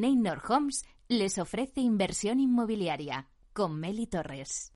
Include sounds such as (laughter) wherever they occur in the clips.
Neynor Homes les ofrece inversión inmobiliaria con Meli Torres.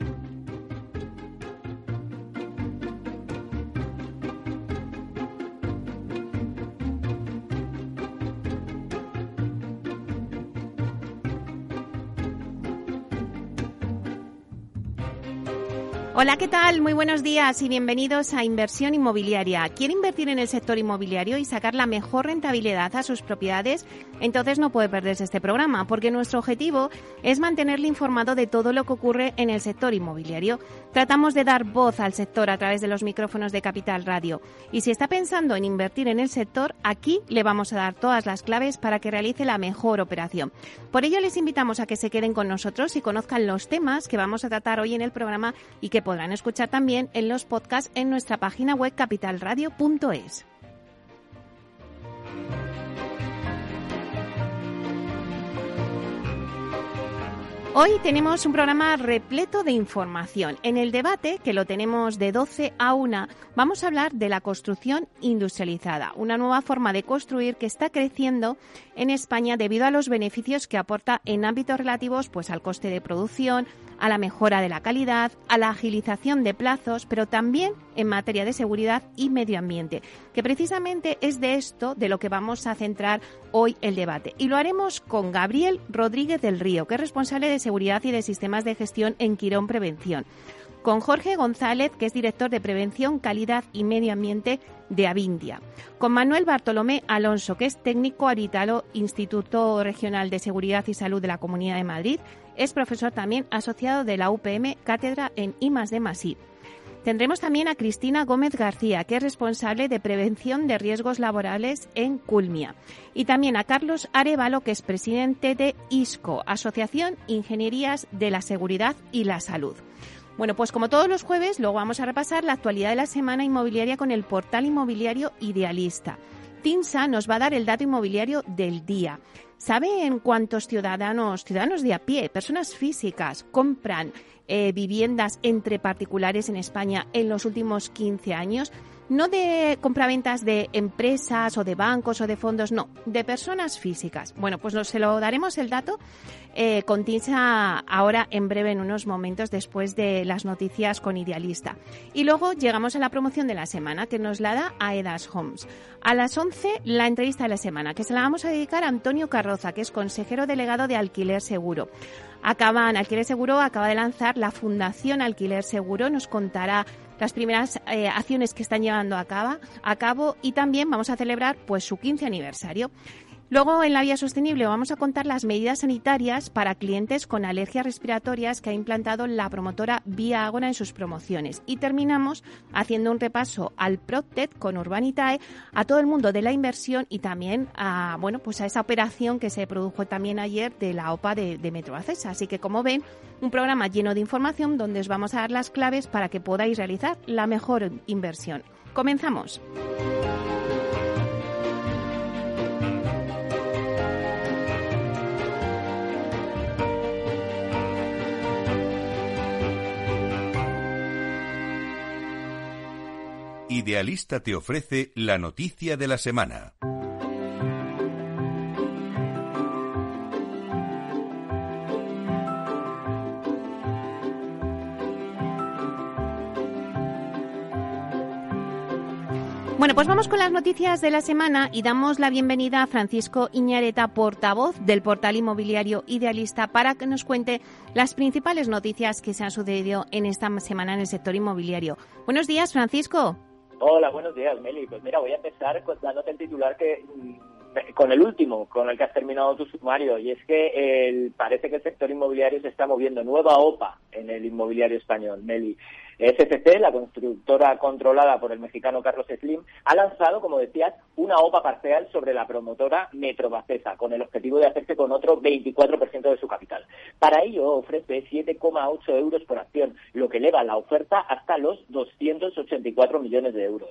Hola, ¿qué tal? Muy buenos días y bienvenidos a Inversión Inmobiliaria. ¿Quiere invertir en el sector inmobiliario y sacar la mejor rentabilidad a sus propiedades? Entonces no puede perderse este programa, porque nuestro objetivo es mantenerle informado de todo lo que ocurre en el sector inmobiliario. Tratamos de dar voz al sector a través de los micrófonos de Capital Radio. Y si está pensando en invertir en el sector, aquí le vamos a dar todas las claves para que realice la mejor operación. Por ello les invitamos a que se queden con nosotros y conozcan los temas que vamos a tratar hoy en el programa y que podrán escuchar también en los podcasts en nuestra página web capitalradio.es. Hoy tenemos un programa repleto de información. En el debate, que lo tenemos de 12 a 1, vamos a hablar de la construcción industrializada, una nueva forma de construir que está creciendo en España debido a los beneficios que aporta en ámbitos relativos pues, al coste de producción, a la mejora de la calidad, a la agilización de plazos, pero también en materia de seguridad y medio ambiente, que precisamente es de esto de lo que vamos a centrar hoy el debate. Y lo haremos con Gabriel Rodríguez del Río, que es responsable de seguridad y de sistemas de gestión en Quirón Prevención con Jorge González, que es director de Prevención, Calidad y Medio Ambiente de Avindia, con Manuel Bartolomé Alonso, que es técnico aritalo Instituto Regional de Seguridad y Salud de la Comunidad de Madrid, es profesor también asociado de la UPM, cátedra en I de Masí. Tendremos también a Cristina Gómez García, que es responsable de prevención de riesgos laborales en Culmia. Y también a Carlos Arevalo, que es presidente de ISCO, Asociación Ingenierías de la Seguridad y la Salud. Bueno, pues como todos los jueves, luego vamos a repasar la actualidad de la semana inmobiliaria con el portal inmobiliario Idealista. TINSA nos va a dar el dato inmobiliario del día. ¿Sabe en cuántos ciudadanos, ciudadanos de a pie, personas físicas, compran eh, viviendas entre particulares en España en los últimos 15 años? No de compraventas de empresas o de bancos o de fondos, no, de personas físicas. Bueno, pues nos, se lo daremos el dato eh, con Tinsa ahora en breve, en unos momentos después de las noticias con Idealista. Y luego llegamos a la promoción de la semana, que nos la da Aedas Homes. A las 11, la entrevista de la semana, que se la vamos a dedicar a Antonio Carroza, que es consejero delegado de Alquiler Seguro. Acaban, Alquiler Seguro acaba de lanzar la Fundación Alquiler Seguro, nos contará las primeras eh, acciones que están llevando a cabo, a cabo y también vamos a celebrar pues su 15 aniversario. Luego, en la vía sostenible, vamos a contar las medidas sanitarias para clientes con alergias respiratorias que ha implantado la promotora Vía Ágora en sus promociones. Y terminamos haciendo un repaso al Proctet con Urbanitae, a todo el mundo de la inversión y también a, bueno, pues a esa operación que se produjo también ayer de la OPA de, de Metro Acesa. Así que, como ven, un programa lleno de información donde os vamos a dar las claves para que podáis realizar la mejor inversión. Comenzamos. Idealista te ofrece la noticia de la semana. Bueno, pues vamos con las noticias de la semana y damos la bienvenida a Francisco Iñareta, portavoz del portal inmobiliario Idealista, para que nos cuente las principales noticias que se han sucedido en esta semana en el sector inmobiliario. Buenos días, Francisco. Hola, buenos días, Meli. Pues mira, voy a empezar dándote el titular que mm, con el último, con el que has terminado tu sumario, y es que el, parece que el sector inmobiliario se está moviendo. Nueva OPA en el inmobiliario español, Meli. SCC, la constructora controlada por el mexicano Carlos Slim, ha lanzado, como decías, una OPA parcial sobre la promotora Metro Bacesa, con el objetivo de hacerse con otro 24% de su capital. Para ello ofrece 7,8 euros por acción, lo que eleva la oferta hasta los 284 millones de euros.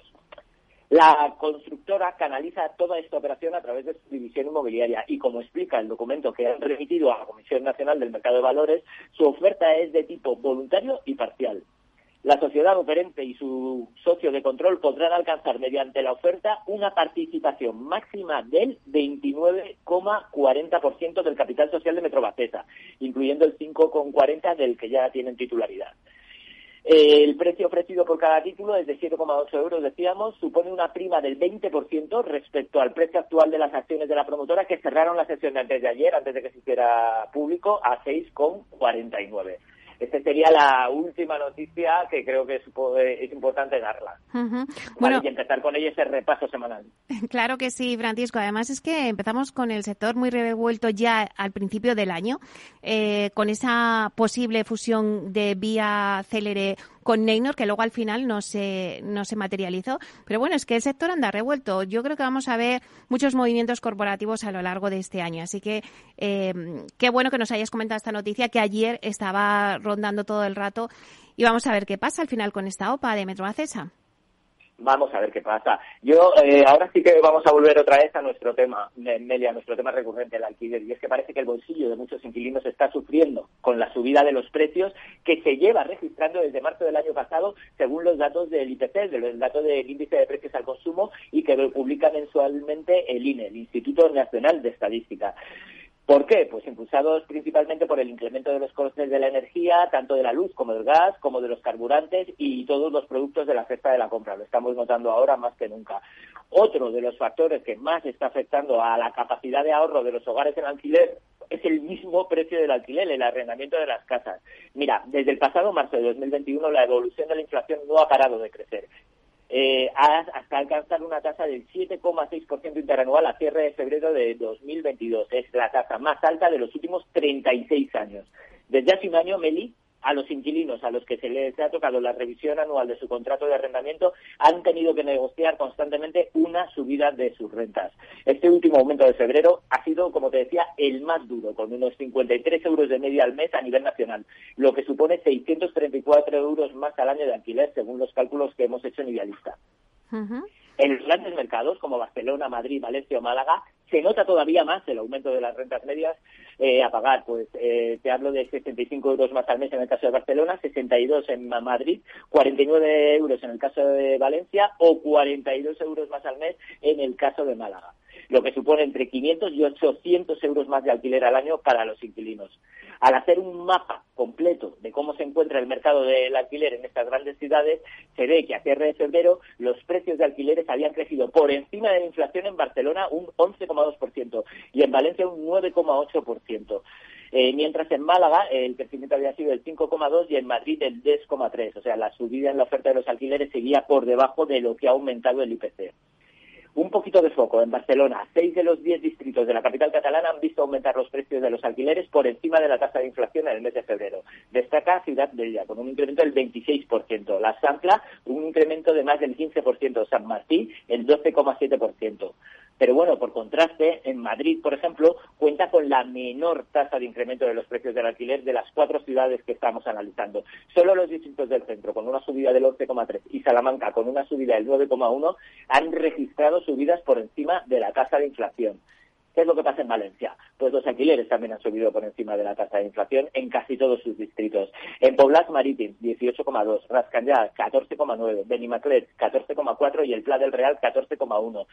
La constructora canaliza toda esta operación a través de su división inmobiliaria y, como explica el documento que han remitido a la Comisión Nacional del Mercado de Valores, su oferta es de tipo voluntario y parcial. La sociedad operante y su socio de control podrán alcanzar mediante la oferta una participación máxima del 29,40% del capital social de Metrobacesa, incluyendo el 5,40% del que ya tienen titularidad. El precio ofrecido por cada título es de 7,8 euros, decíamos, supone una prima del 20% respecto al precio actual de las acciones de la promotora que cerraron la sesión de antes de ayer, antes de que se hiciera público, a 6,49. Esta sería la última noticia que creo que es, importante darla. bueno, y empezar con ella ese repaso semanal. (laughs) Claro que sí, Francisco. Además es que empezamos con el sector muy revuelto ya al principio del año, eh, con esa posible fusión de vía célere con Neynor, que luego al final no se, no se materializó. Pero bueno, es que el sector anda revuelto. Yo creo que vamos a ver muchos movimientos corporativos a lo largo de este año. Así que eh, qué bueno que nos hayas comentado esta noticia que ayer estaba rondando todo el rato. Y vamos a ver qué pasa al final con esta OPA de Metro Acesa. Vamos a ver qué pasa. Yo eh, ahora sí que vamos a volver otra vez a nuestro tema, Melia, nuestro tema recurrente, el alquiler. Y es que parece que el bolsillo de muchos inquilinos está sufriendo con la subida de los precios que se lleva registrando desde marzo del año pasado, según los datos del IPC, de los datos del índice de precios al consumo y que publica mensualmente el INE, el Instituto Nacional de Estadística. ¿Por qué? Pues impulsados principalmente por el incremento de los costes de la energía, tanto de la luz como del gas, como de los carburantes y todos los productos de la cesta de la compra. Lo estamos notando ahora más que nunca. Otro de los factores que más está afectando a la capacidad de ahorro de los hogares en alquiler es el mismo precio del alquiler, el arrendamiento de las casas. Mira, desde el pasado marzo de 2021 la evolución de la inflación no ha parado de crecer eh, hasta alcanzar una tasa del 7,6% interanual a cierre de febrero de 2022. Es la tasa más alta de los últimos 36 años. Desde hace un año, Meli, a los inquilinos a los que se les ha tocado la revisión anual de su contrato de arrendamiento han tenido que negociar constantemente una subida de sus rentas. Este último aumento de febrero ha sido, como te decía, el más duro, con unos 53 euros de media al mes a nivel nacional, lo que supone 634 euros más al año de alquiler, según los cálculos que hemos hecho en Idealista. En los grandes mercados como Barcelona, Madrid, Valencia o Málaga se nota todavía más el aumento de las rentas medias eh, a pagar. Pues eh, te hablo de 65 euros más al mes en el caso de Barcelona, 62 en Madrid, 49 euros en el caso de Valencia o 42 euros más al mes en el caso de Málaga lo que supone entre 500 y 800 euros más de alquiler al año para los inquilinos. Al hacer un mapa completo de cómo se encuentra el mercado del alquiler en estas grandes ciudades, se ve que a cierre de febrero los precios de alquileres habían crecido por encima de la inflación en Barcelona un 11,2% y en Valencia un 9,8%. Eh, mientras en Málaga el crecimiento había sido del 5,2 y en Madrid el 10,3. O sea, la subida en la oferta de los alquileres seguía por debajo de lo que ha aumentado el IPC. Un poquito de foco. En Barcelona, seis de los diez distritos de la capital catalana han visto aumentar los precios de los alquileres por encima de la tasa de inflación en el mes de febrero. Destaca Ciudad Bella, con un incremento del 26%. La Sampla, un incremento de más del 15%. San Martín, el 12,7%. Pero bueno, por contraste, en Madrid, por ejemplo, cuenta con la menor tasa de incremento de los precios del alquiler de las cuatro ciudades que estamos analizando. Solo los distritos del centro, con una subida del 11,3 y Salamanca, con una subida del 9,1, han registrado subidas por encima de la tasa de inflación. ¿Qué es lo que pasa en Valencia? Pues los alquileres también han subido por encima de la tasa de inflación en casi todos sus distritos. En Poblas Marítim, 18,2, Rascanyà, 14,9, Benimaclet, 14,4 y el Pla del Real, 14,1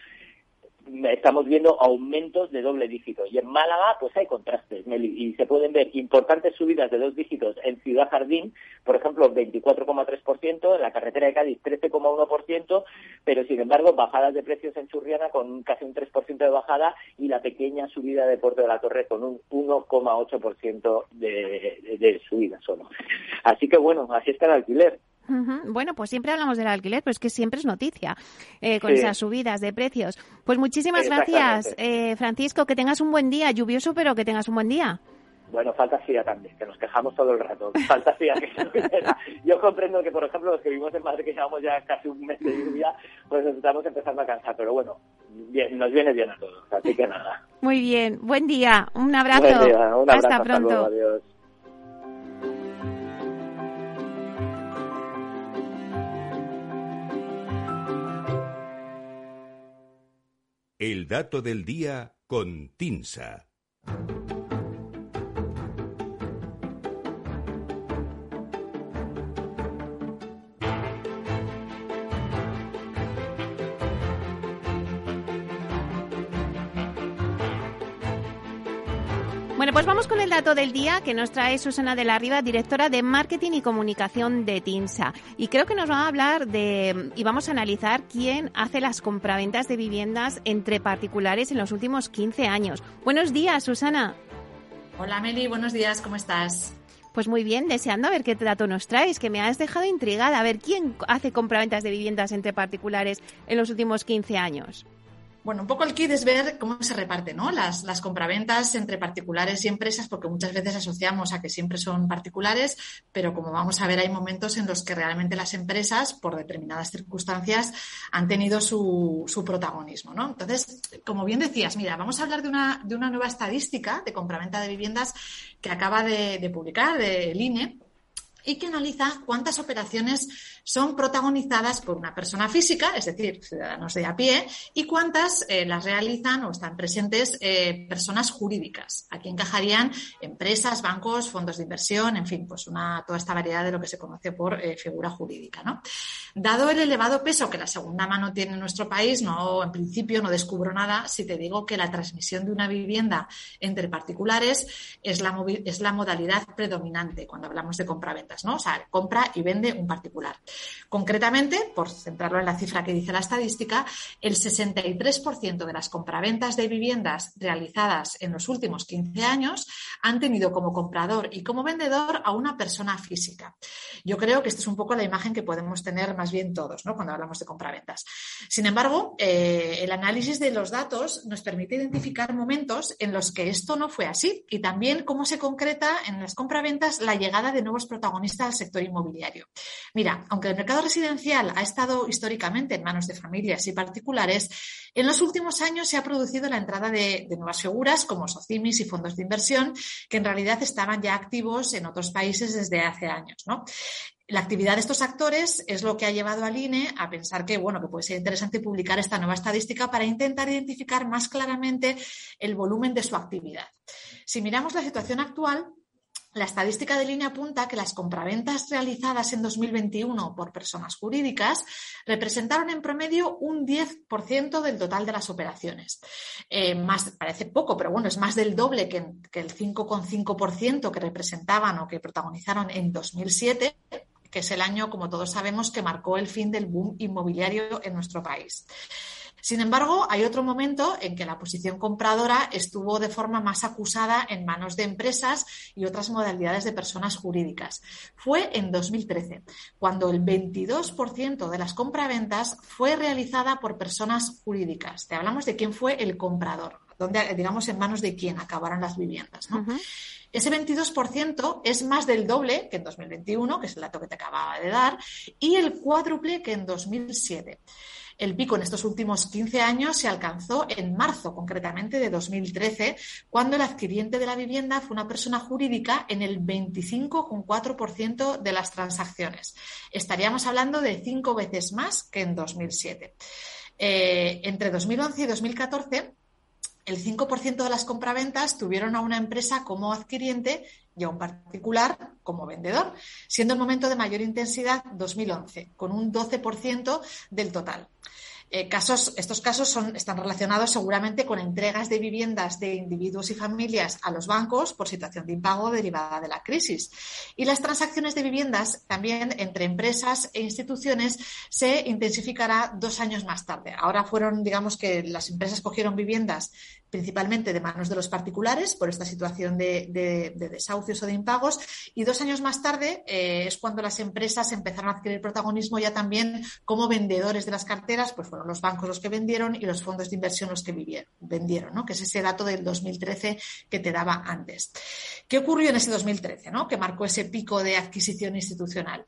estamos viendo aumentos de doble dígito. Y en Málaga, pues hay contrastes, y se pueden ver importantes subidas de dos dígitos en Ciudad Jardín, por ejemplo, 24,3%, en la carretera de Cádiz 13,1%, pero sin embargo, bajadas de precios en Churriana con casi un 3% de bajada y la pequeña subida de Puerto de la Torre con un 1,8% de, de, de subida solo. Así que bueno, así está el alquiler. Bueno, pues siempre hablamos del alquiler, pero es que siempre es noticia eh, con esas subidas de precios. Pues muchísimas gracias, eh, Francisco. Que tengas un buen día, lluvioso, pero que tengas un buen día. Bueno, falta fría también, que nos quejamos todo el rato. Falta fría que Yo comprendo que, por ejemplo, los que vivimos en Madrid, que llevamos ya casi un mes de lluvia, pues nos estamos empezando a cansar. Pero bueno, bien, nos viene bien a todos, así que nada. Muy bien, buen día, un abrazo. hasta pronto. adiós. El dato del día con Tinsa. Vamos con el dato del día que nos trae Susana de la Riva, directora de Marketing y Comunicación de TINSA. Y creo que nos va a hablar de y vamos a analizar quién hace las compraventas de viviendas entre particulares en los últimos 15 años. Buenos días, Susana. Hola, Meli, buenos días, ¿cómo estás? Pues muy bien, deseando a ver qué dato nos traes, que me has dejado intrigada. A ver, ¿quién hace compraventas de viviendas entre particulares en los últimos 15 años? Bueno, un poco el kit es ver cómo se reparten ¿no? las, las compraventas entre particulares y empresas, porque muchas veces asociamos a que siempre son particulares, pero como vamos a ver, hay momentos en los que realmente las empresas, por determinadas circunstancias, han tenido su, su protagonismo. ¿no? Entonces, como bien decías, mira, vamos a hablar de una, de una nueva estadística de compraventa de viviendas que acaba de, de publicar el INE y que analiza cuántas operaciones son protagonizadas por una persona física, es decir, ciudadanos de a pie, y cuántas eh, las realizan o están presentes eh, personas jurídicas. Aquí encajarían empresas, bancos, fondos de inversión, en fin, pues toda esta variedad de lo que se conoce por eh, figura jurídica. Dado el elevado peso que la segunda mano tiene en nuestro país, no, en principio no descubro nada si te digo que la transmisión de una vivienda entre particulares es la, es la modalidad predominante cuando hablamos de compraventa. ¿no? O sea, compra y vende un particular. Concretamente, por centrarlo en la cifra que dice la estadística, el 63% de las compraventas de viviendas realizadas en los últimos 15 años han tenido como comprador y como vendedor a una persona física. Yo creo que esta es un poco la imagen que podemos tener más bien todos, ¿no? Cuando hablamos de compraventas. Sin embargo, eh, el análisis de los datos nos permite identificar momentos en los que esto no fue así y también cómo se concreta en las compraventas la llegada de nuevos protagonistas al sector inmobiliario. Mira, aunque el mercado residencial ha estado históricamente en manos de familias y particulares, en los últimos años se ha producido la entrada de, nuevas figuras como socimis y fondos de inversión que en realidad estaban ya activos en otros países desde hace años. La actividad de estos actores es lo que ha llevado al INE a pensar que, bueno, que puede ser interesante publicar esta nueva estadística para intentar identificar más claramente el volumen de su actividad. Si miramos la situación actual, la estadística de línea apunta que las compraventas realizadas en 2021 por personas jurídicas representaron en promedio un 10% del total de las operaciones. Eh, más, parece poco, pero bueno, es más del doble que, que el 5,5% que representaban o que protagonizaron en 2007 que es el año, como todos sabemos, que marcó el fin del boom inmobiliario en nuestro país. Sin embargo, hay otro momento en que la posición compradora estuvo de forma más acusada en manos de empresas y otras modalidades de personas jurídicas. Fue en 2013, cuando el 22% de las compraventas fue realizada por personas jurídicas. Te hablamos de quién fue el comprador, donde, digamos, en manos de quién acabaron las viviendas. Ese 22% es más del doble que en 2021, que es el dato que te acababa de dar, y el cuádruple que en 2007. El pico en estos últimos 15 años se alcanzó en marzo, concretamente de 2013, cuando el adquiriente de la vivienda fue una persona jurídica en el 25,4% de las transacciones. Estaríamos hablando de cinco veces más que en 2007. Eh, entre 2011 y 2014, el 5% de las compraventas tuvieron a una empresa como adquiriente y a un particular como vendedor, siendo el momento de mayor intensidad 2011, con un 12% del total. Eh, estos casos están relacionados seguramente con entregas de viviendas de individuos y familias a los bancos por situación de impago derivada de la crisis. Y las transacciones de viviendas también entre empresas e instituciones se intensificará dos años más tarde. Ahora fueron, digamos que las empresas cogieron viviendas principalmente de manos de los particulares por esta situación de, desahucios o de impagos. Y dos años más tarde eh, es cuando las empresas empezaron a adquirir protagonismo ya también como vendedores de las carteras, pues fueron los bancos los que vendieron y los fondos de inversión los que vendieron, ¿no? que es ese dato del 2013 que te daba antes. ¿Qué ocurrió en ese 2013, ¿no? que marcó ese pico de adquisición institucional?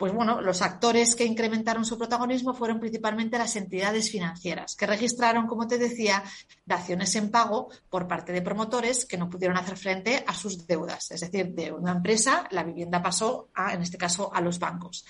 Pues bueno, los actores que incrementaron su protagonismo fueron principalmente las entidades financieras, que registraron, como te decía, daciones en pago por parte de promotores que no pudieron hacer frente a sus deudas. Es decir, de una empresa, la vivienda pasó, en este caso, a los bancos.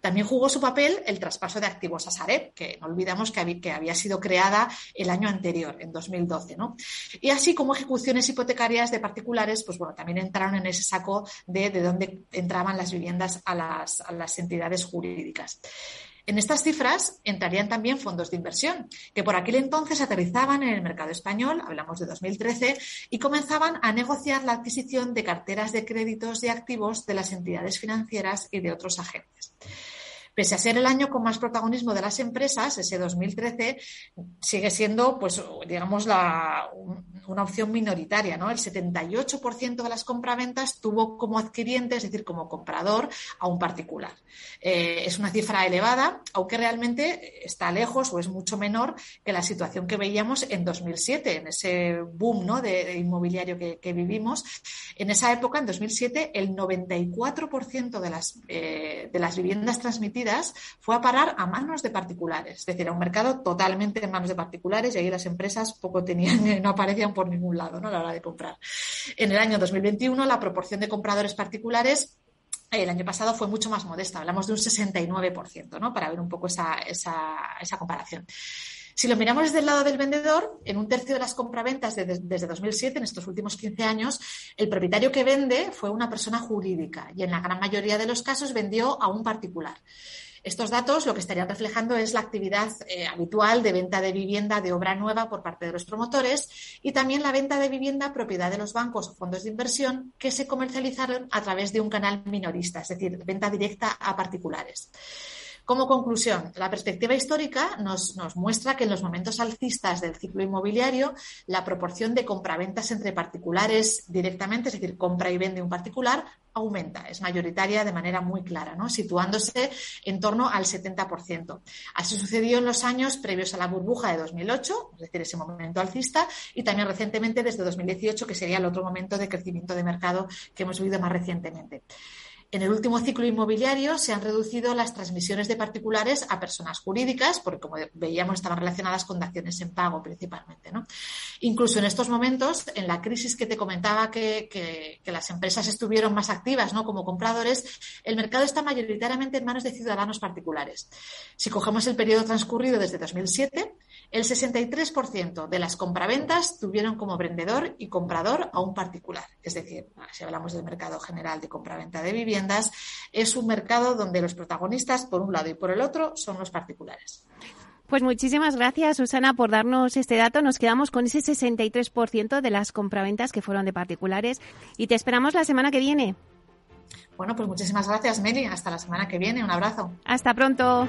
También jugó su papel el traspaso de activos a Sareb, que no olvidamos que había, que había sido creada el año anterior, en 2012. ¿no? Y así como ejecuciones hipotecarias de particulares, pues bueno, también entraron en ese saco de, de dónde entraban las viviendas a las, a las entidades jurídicas. En estas cifras entrarían también fondos de inversión, que por aquel entonces aterrizaban en el mercado español, hablamos de 2013, y comenzaban a negociar la adquisición de carteras de créditos y activos de las entidades financieras y de otros agentes. Pese a ser el año con más protagonismo de las empresas, ese 2013 sigue siendo, pues, digamos, la, una opción minoritaria, ¿no? El 78% de las compraventas tuvo como adquiriente, es decir, como comprador, a un particular. Eh, es una cifra elevada, aunque realmente está lejos o es mucho menor que la situación que veíamos en 2007, en ese boom ¿no? de, inmobiliario que, vivimos. En esa época, en 2007, el 94% de las, eh, de las viviendas transmitidas fue a parar a manos de particulares, es decir, a un mercado totalmente en manos de particulares y ahí las empresas poco tenían, (laughs) no aparecían por ningún lado ¿no? a la hora de comprar. En el año 2021 la proporción de compradores particulares el año pasado fue mucho más modesta, hablamos de un 69%, ¿no? Para ver un poco esa, esa, esa comparación. Si lo miramos desde el lado del vendedor, en un tercio de las compraventas desde 2007, en estos últimos 15 años, el propietario que vende fue una persona jurídica y en la gran mayoría de los casos vendió a un particular. Estos datos lo que estarían reflejando es la actividad eh, habitual de venta de vivienda de obra nueva por parte de los promotores y también la venta de vivienda propiedad de los bancos o fondos de inversión que se comercializaron a través de un canal minorista, es decir, venta directa a particulares. Como conclusión, la perspectiva histórica nos, muestra que en los momentos alcistas del ciclo inmobiliario, la proporción de compraventas entre particulares directamente, es decir, compra y vende un particular, aumenta, es mayoritaria de manera muy clara, ¿no? situándose en torno al 70%. Así sucedió en los años previos a la burbuja de 2008, es decir, ese momento alcista, y también recientemente desde 2018, que sería el otro momento de crecimiento de mercado que hemos vivido más recientemente. En el último ciclo inmobiliario se han reducido las transmisiones de particulares a personas jurídicas, porque como veíamos estaban relacionadas con daciones en pago principalmente. ¿no? Incluso en estos momentos, en la crisis que te comentaba que, las empresas estuvieron más activas ¿no? como compradores, el mercado está mayoritariamente en manos de ciudadanos particulares. Si cogemos el periodo transcurrido desde 2007, el 63% de las compraventas tuvieron como vendedor y comprador a un particular. Es decir, si hablamos del mercado general de compraventa de viviendas, es un mercado donde los protagonistas, por un lado y por el otro, son los particulares. Pues muchísimas gracias, Susana, por darnos este dato. Nos quedamos con ese 63% de las compraventas que fueron de particulares y te esperamos la semana que viene. Bueno, pues muchísimas gracias, Meli. Hasta la semana que viene. Un abrazo. Hasta pronto.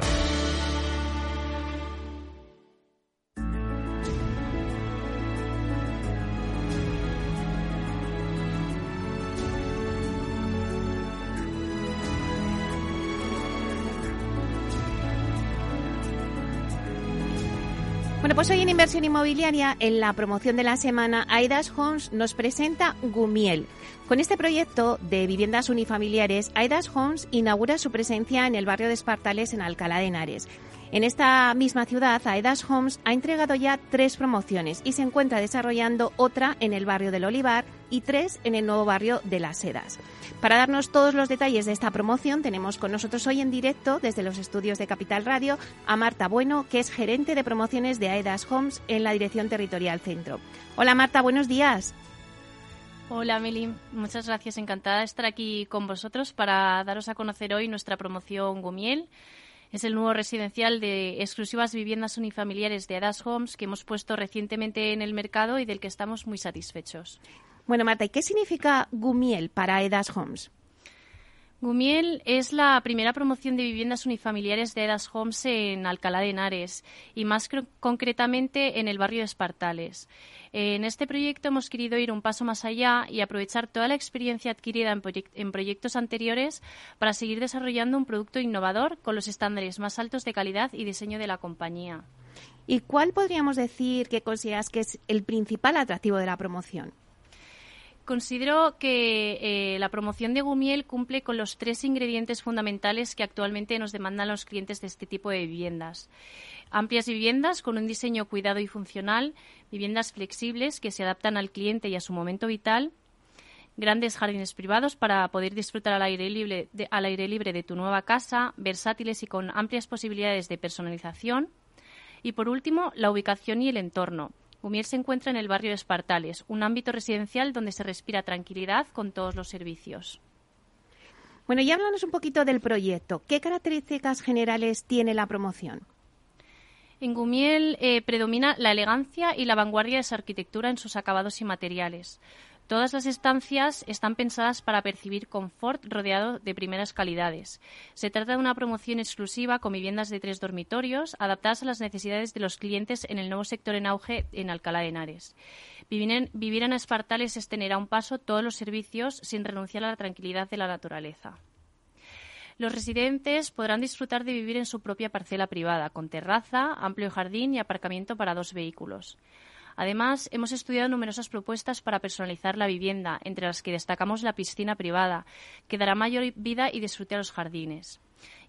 Bueno, pues hoy en Inversión Inmobiliaria, en la promoción de la semana, Aidas Homes nos presenta Gumiel. Con este proyecto de viviendas unifamiliares, Aidas Homes inaugura su presencia en el barrio de Espartales, en Alcalá de Henares. En esta misma ciudad, Aedas Homes ha entregado ya tres promociones y se encuentra desarrollando otra en el barrio del Olivar y tres en el nuevo barrio de Las Sedas. Para darnos todos los detalles de esta promoción, tenemos con nosotros hoy en directo, desde los estudios de Capital Radio, a Marta Bueno, que es gerente de promociones de Aedas Homes en la Dirección Territorial Centro. Hola Marta, buenos días. Hola Meli, muchas gracias. Encantada de estar aquí con vosotros para daros a conocer hoy nuestra promoción Gumiel es el nuevo residencial de exclusivas viviendas unifamiliares de Adas Homes que hemos puesto recientemente en el mercado y del que estamos muy satisfechos. Bueno, Marta, ¿y qué significa Gumiel para Edas Homes? Gumiel es la primera promoción de viviendas unifamiliares de Edas Homes en Alcalá de Henares y más concretamente en el barrio de Espartales. En este proyecto hemos querido ir un paso más allá y aprovechar toda la experiencia adquirida en, proyectos anteriores para seguir desarrollando un producto innovador con los estándares más altos de calidad y diseño de la compañía. ¿Y cuál podríamos decir que consideras que es el principal atractivo de la promoción? Considero que eh, la promoción de Gumiel cumple con los tres ingredientes fundamentales que actualmente nos demandan los clientes de este tipo de viviendas. Amplias viviendas con un diseño cuidado y funcional, viviendas flexibles que se adaptan al cliente y a su momento vital, grandes jardines privados para poder disfrutar al aire libre de, al aire libre de tu nueva casa, versátiles y con amplias posibilidades de personalización. Y por último, la ubicación y el entorno. Gumiel se encuentra en el barrio de Espartales, un ámbito residencial donde se respira tranquilidad con todos los servicios. Bueno, y háblanos un poquito del proyecto. ¿Qué características generales tiene la promoción? En Gumiel eh, predomina la elegancia y la vanguardia de su arquitectura en sus acabados y materiales. Todas las estancias están pensadas para percibir confort rodeado de primeras calidades. Se trata de una promoción exclusiva con viviendas de tres dormitorios adaptadas a las necesidades de los clientes en el nuevo sector en auge en Alcalá de Henares. Vivir en, vivir en Espartales es tener a un paso todos los servicios sin renunciar a la tranquilidad de la naturaleza. Los residentes podrán disfrutar de vivir en su propia parcela privada, con terraza, amplio jardín y aparcamiento para dos vehículos. Además, hemos estudiado numerosas propuestas para personalizar la vivienda, entre las que destacamos la piscina privada, que dará mayor vida y disfrute a los jardines.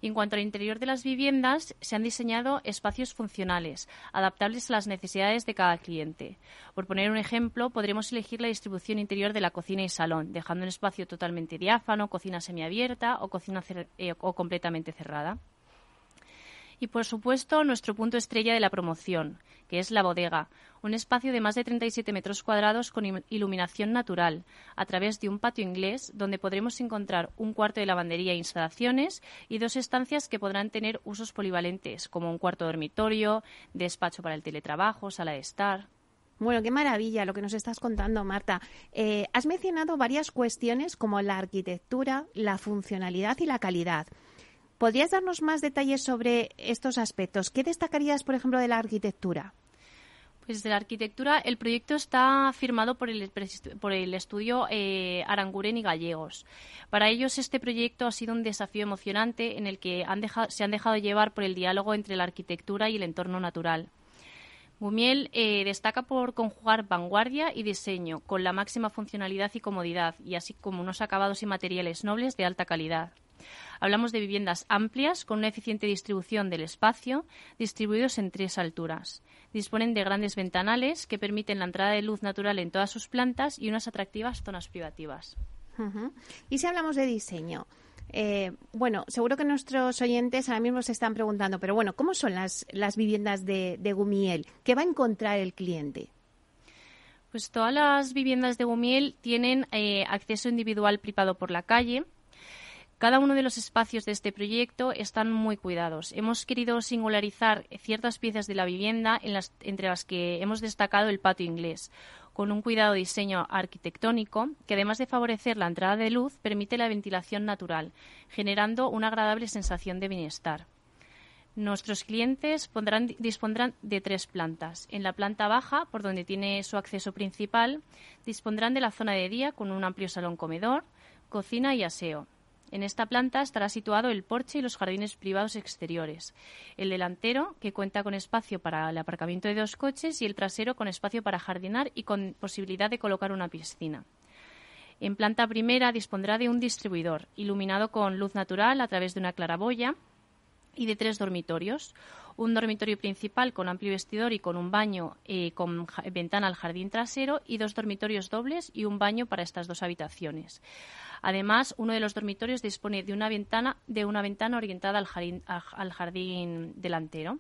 en cuanto al interior de las viviendas, se han diseñado espacios funcionales, adaptables a las necesidades de cada cliente. Por poner un ejemplo, podremos elegir la distribución interior de la cocina y salón, dejando un espacio totalmente diáfano, cocina semiabierta o cocina eh, o completamente cerrada. Y, por supuesto, nuestro punto estrella de la promoción, que es la bodega, un espacio de más de 37 metros cuadrados con iluminación natural, a través de un patio inglés donde podremos encontrar un cuarto de lavandería e instalaciones y dos estancias que podrán tener usos polivalentes, como un cuarto dormitorio, despacho para el teletrabajo, sala de estar. Bueno, qué maravilla lo que nos estás contando, Marta. Eh, has mencionado varias cuestiones como la arquitectura, la funcionalidad y la calidad. ¿Podrías darnos más detalles sobre estos aspectos? ¿Qué destacarías, por ejemplo, de la arquitectura? Pues de la arquitectura, el proyecto está firmado por el, estudio eh, Aranguren y Gallegos. Para ellos, este proyecto ha sido un desafío emocionante en el que se han dejado llevar por el diálogo entre la arquitectura y el entorno natural. Gumiel eh, destaca por conjugar vanguardia y diseño con la máxima funcionalidad y comodidad, y así como unos acabados y materiales nobles de alta calidad. Hablamos de viviendas amplias con una eficiente distribución del espacio, distribuidos en tres alturas. Disponen de grandes ventanales que permiten la entrada de luz natural en todas sus plantas y unas atractivas zonas privativas. Y si hablamos de diseño, eh, bueno, seguro que nuestros oyentes ahora mismo se están preguntando, pero bueno, ¿cómo son las, las viviendas de, Gumiel? ¿Qué va a encontrar el cliente? Pues todas las viviendas de Gumiel tienen eh, acceso individual privado por la calle, cada uno de los espacios de este proyecto están muy cuidados. Hemos querido singularizar ciertas piezas de la vivienda entre las que hemos destacado el patio inglés, con un cuidado diseño arquitectónico que además de favorecer la entrada de luz permite la ventilación natural, generando una agradable sensación de bienestar. Nuestros clientes dispondrán de tres plantas. En la planta baja, por donde tiene su acceso principal, dispondrán de la zona de día con un amplio salón comedor, cocina y aseo. En esta planta estará situado el porche y los jardines privados exteriores. El delantero, que cuenta con espacio para el aparcamiento de dos coches, y el trasero con espacio para jardinar y con posibilidad de colocar una piscina. En planta primera dispondrá de un distribuidor, iluminado con luz natural a través de una claraboya, y de tres dormitorios. Un dormitorio principal con amplio vestidor y con un baño eh, con ventana al jardín trasero y dos dormitorios dobles y un baño para estas dos habitaciones. Además, uno de los dormitorios dispone de una ventana, de una ventana orientada al jardín, al jardín delantero.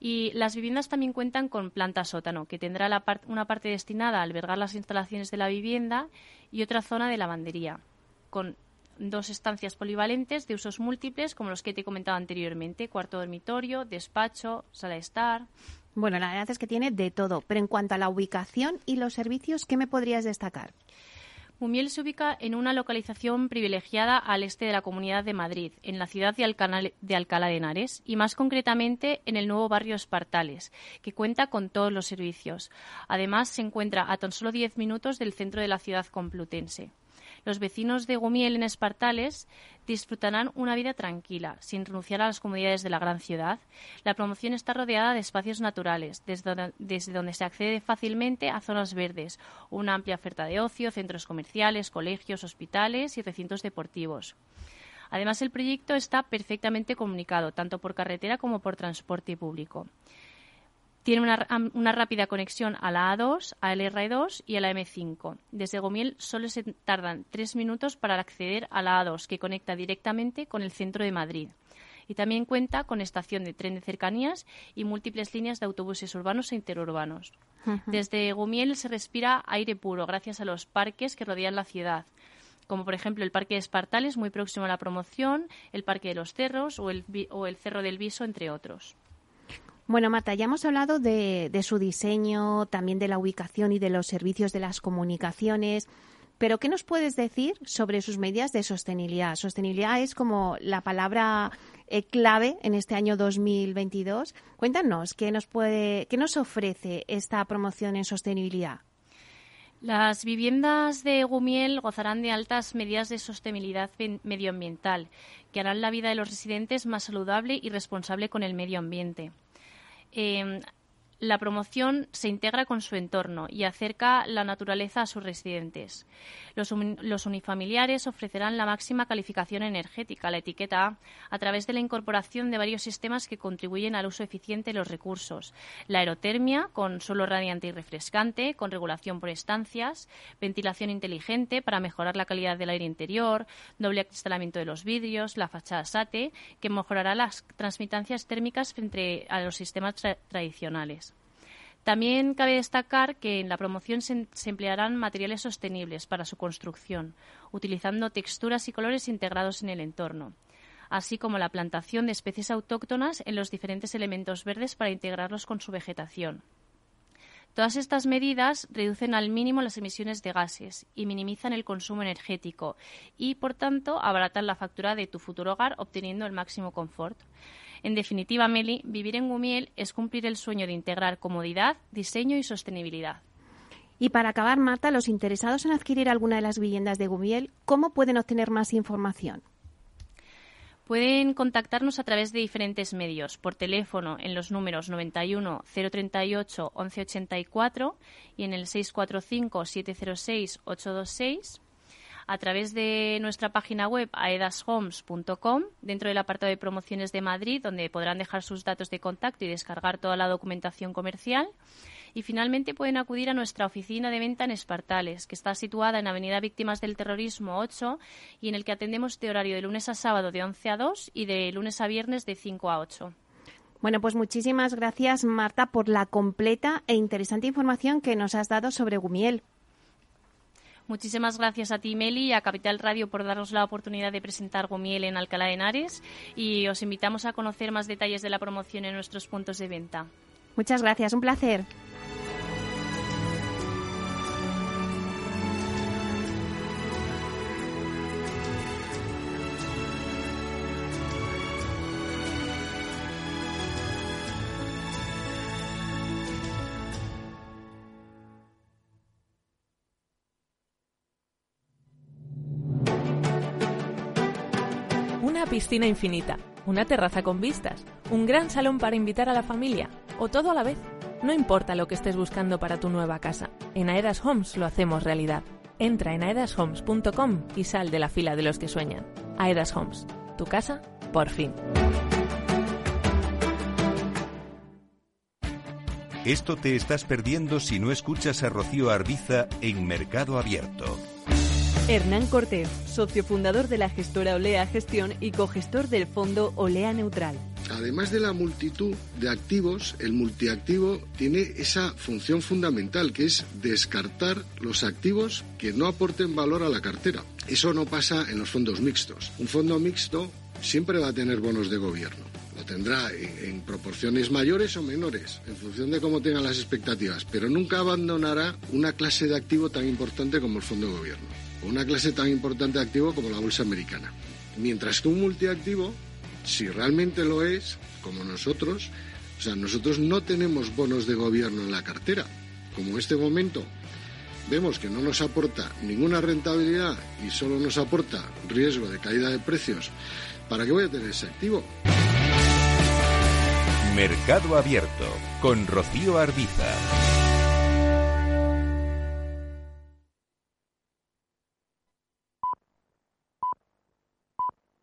Y las viviendas también cuentan con planta sótano, que tendrá una parte destinada a albergar las instalaciones de la vivienda y otra zona de lavandería, con dos estancias polivalentes de usos múltiples, como los que te he comentado anteriormente, cuarto dormitorio, despacho, sala de estar. Bueno, la verdad es que tiene de todo, pero en cuanto a la ubicación y los servicios, ¿qué me podrías destacar? Mumiel se ubica en una localización privilegiada al este de la Comunidad de Madrid, en la ciudad de, Alcalá de Henares, y más concretamente en el nuevo barrio Espartales, que cuenta con todos los servicios. Además, se encuentra a tan solo 10 minutos del centro de la ciudad complutense. Los vecinos de Gumiel en Espartales disfrutarán una vida tranquila, sin renunciar a las comodidades de la gran ciudad. La promoción está rodeada de espacios naturales, desde donde, se accede fácilmente a zonas verdes, una amplia oferta de ocio, centros comerciales, colegios, hospitales y recintos deportivos. Además, el proyecto está perfectamente comunicado, tanto por carretera como por transporte público. Tiene una, rápida conexión a la A2, a la R2 y a la M5. Desde Gomiel solo se tardan tres minutos para acceder a la A2, que conecta directamente con el centro de Madrid. Y también cuenta con estación de tren de cercanías y múltiples líneas de autobuses urbanos e interurbanos. Desde Gomiel se respira aire puro gracias a los parques que rodean la ciudad, como por ejemplo el Parque de Espartales, muy próximo a la promoción, el Parque de los Cerros o el, o el Cerro del Viso, entre otros. Bueno, Marta, ya hemos hablado de, su diseño, también de la ubicación y de los servicios de las comunicaciones. Pero, ¿qué nos puedes decir sobre sus medidas de sostenibilidad? Sostenibilidad es como la palabra eh, clave en este año 2022. Cuéntanos, ¿qué nos, puede, ¿qué nos ofrece esta promoción en sostenibilidad? Las viviendas de Gumiel gozarán de altas medidas de sostenibilidad medioambiental, que harán la vida de los residentes más saludable y responsable con el medio ambiente. Eh, la promoción se integra con su entorno y acerca la naturaleza a sus residentes. Los, unifamiliares ofrecerán la máxima calificación energética, la etiqueta A, a través de la incorporación de varios sistemas que contribuyen al uso eficiente de los recursos. La aerotermia, con suelo radiante y refrescante, con regulación por estancias, ventilación inteligente para mejorar la calidad del aire interior, doble acristalamiento de los vidrios, la fachada SATE, que mejorará las transmitancias térmicas frente a los sistemas tradicionales. También cabe destacar que en la promoción se, emplearán materiales sostenibles para su construcción, utilizando texturas y colores integrados en el entorno, así como la plantación de especies autóctonas en los diferentes elementos verdes para integrarlos con su vegetación. Todas estas medidas reducen al mínimo las emisiones de gases y minimizan el consumo energético y, por tanto, abaratan la factura de tu futuro hogar obteniendo el máximo confort. En definitiva, Meli, vivir en Gumiel es cumplir el sueño de integrar comodidad, diseño y sostenibilidad. Y para acabar, Marta, los interesados en adquirir alguna de las viviendas de Gumiel, ¿cómo pueden obtener más información? Pueden contactarnos a través de diferentes medios, por teléfono en los números 91 038 1184 y en el 645 706 826 a través de nuestra página web aedashomes.com, dentro del apartado de promociones de Madrid, donde podrán dejar sus datos de contacto y descargar toda la documentación comercial. Y finalmente pueden acudir a nuestra oficina de venta en Espartales, que está situada en Avenida Víctimas del Terrorismo 8 y en el que atendemos de horario de lunes a sábado de 11 a 2 y de lunes a viernes de 5 a 8. Bueno, pues muchísimas gracias, Marta, por la completa e interesante información que nos has dado sobre Gumiel. Muchísimas gracias a ti, Meli, y a Capital Radio por darnos la oportunidad de presentar Gomiel en Alcalá de Henares y os invitamos a conocer más detalles de la promoción en nuestros puntos de venta. Muchas gracias, un placer. Piscina infinita, una terraza con vistas, un gran salón para invitar a la familia o todo a la vez. No importa lo que estés buscando para tu nueva casa, en Aedas Homes lo hacemos realidad. Entra en aedashomes.com y sal de la fila de los que sueñan. Aedas Homes, tu casa, por fin. Esto te estás perdiendo si no escuchas a Rocío Arbiza en Mercado Abierto. Hernán Cortés, socio fundador de la gestora Olea Gestión y cogestor del fondo Olea Neutral. Además de la multitud de activos, el multiactivo tiene esa función fundamental que es descartar los activos que no aporten valor a la cartera. Eso no pasa en los fondos mixtos. Un fondo mixto siempre va a tener bonos de gobierno. Lo tendrá en, proporciones mayores o menores, en función de cómo tengan las expectativas, pero nunca abandonará una clase de activo tan importante como el fondo de gobierno una clase tan importante de activo como la bolsa americana. Mientras que un multiactivo, si realmente lo es, como nosotros, o sea, nosotros no tenemos bonos de gobierno en la cartera. Como en este momento vemos que no nos aporta ninguna rentabilidad y solo nos aporta riesgo de caída de precios, ¿para qué voy a tener ese activo? Mercado Abierto con Rocío Arbiza.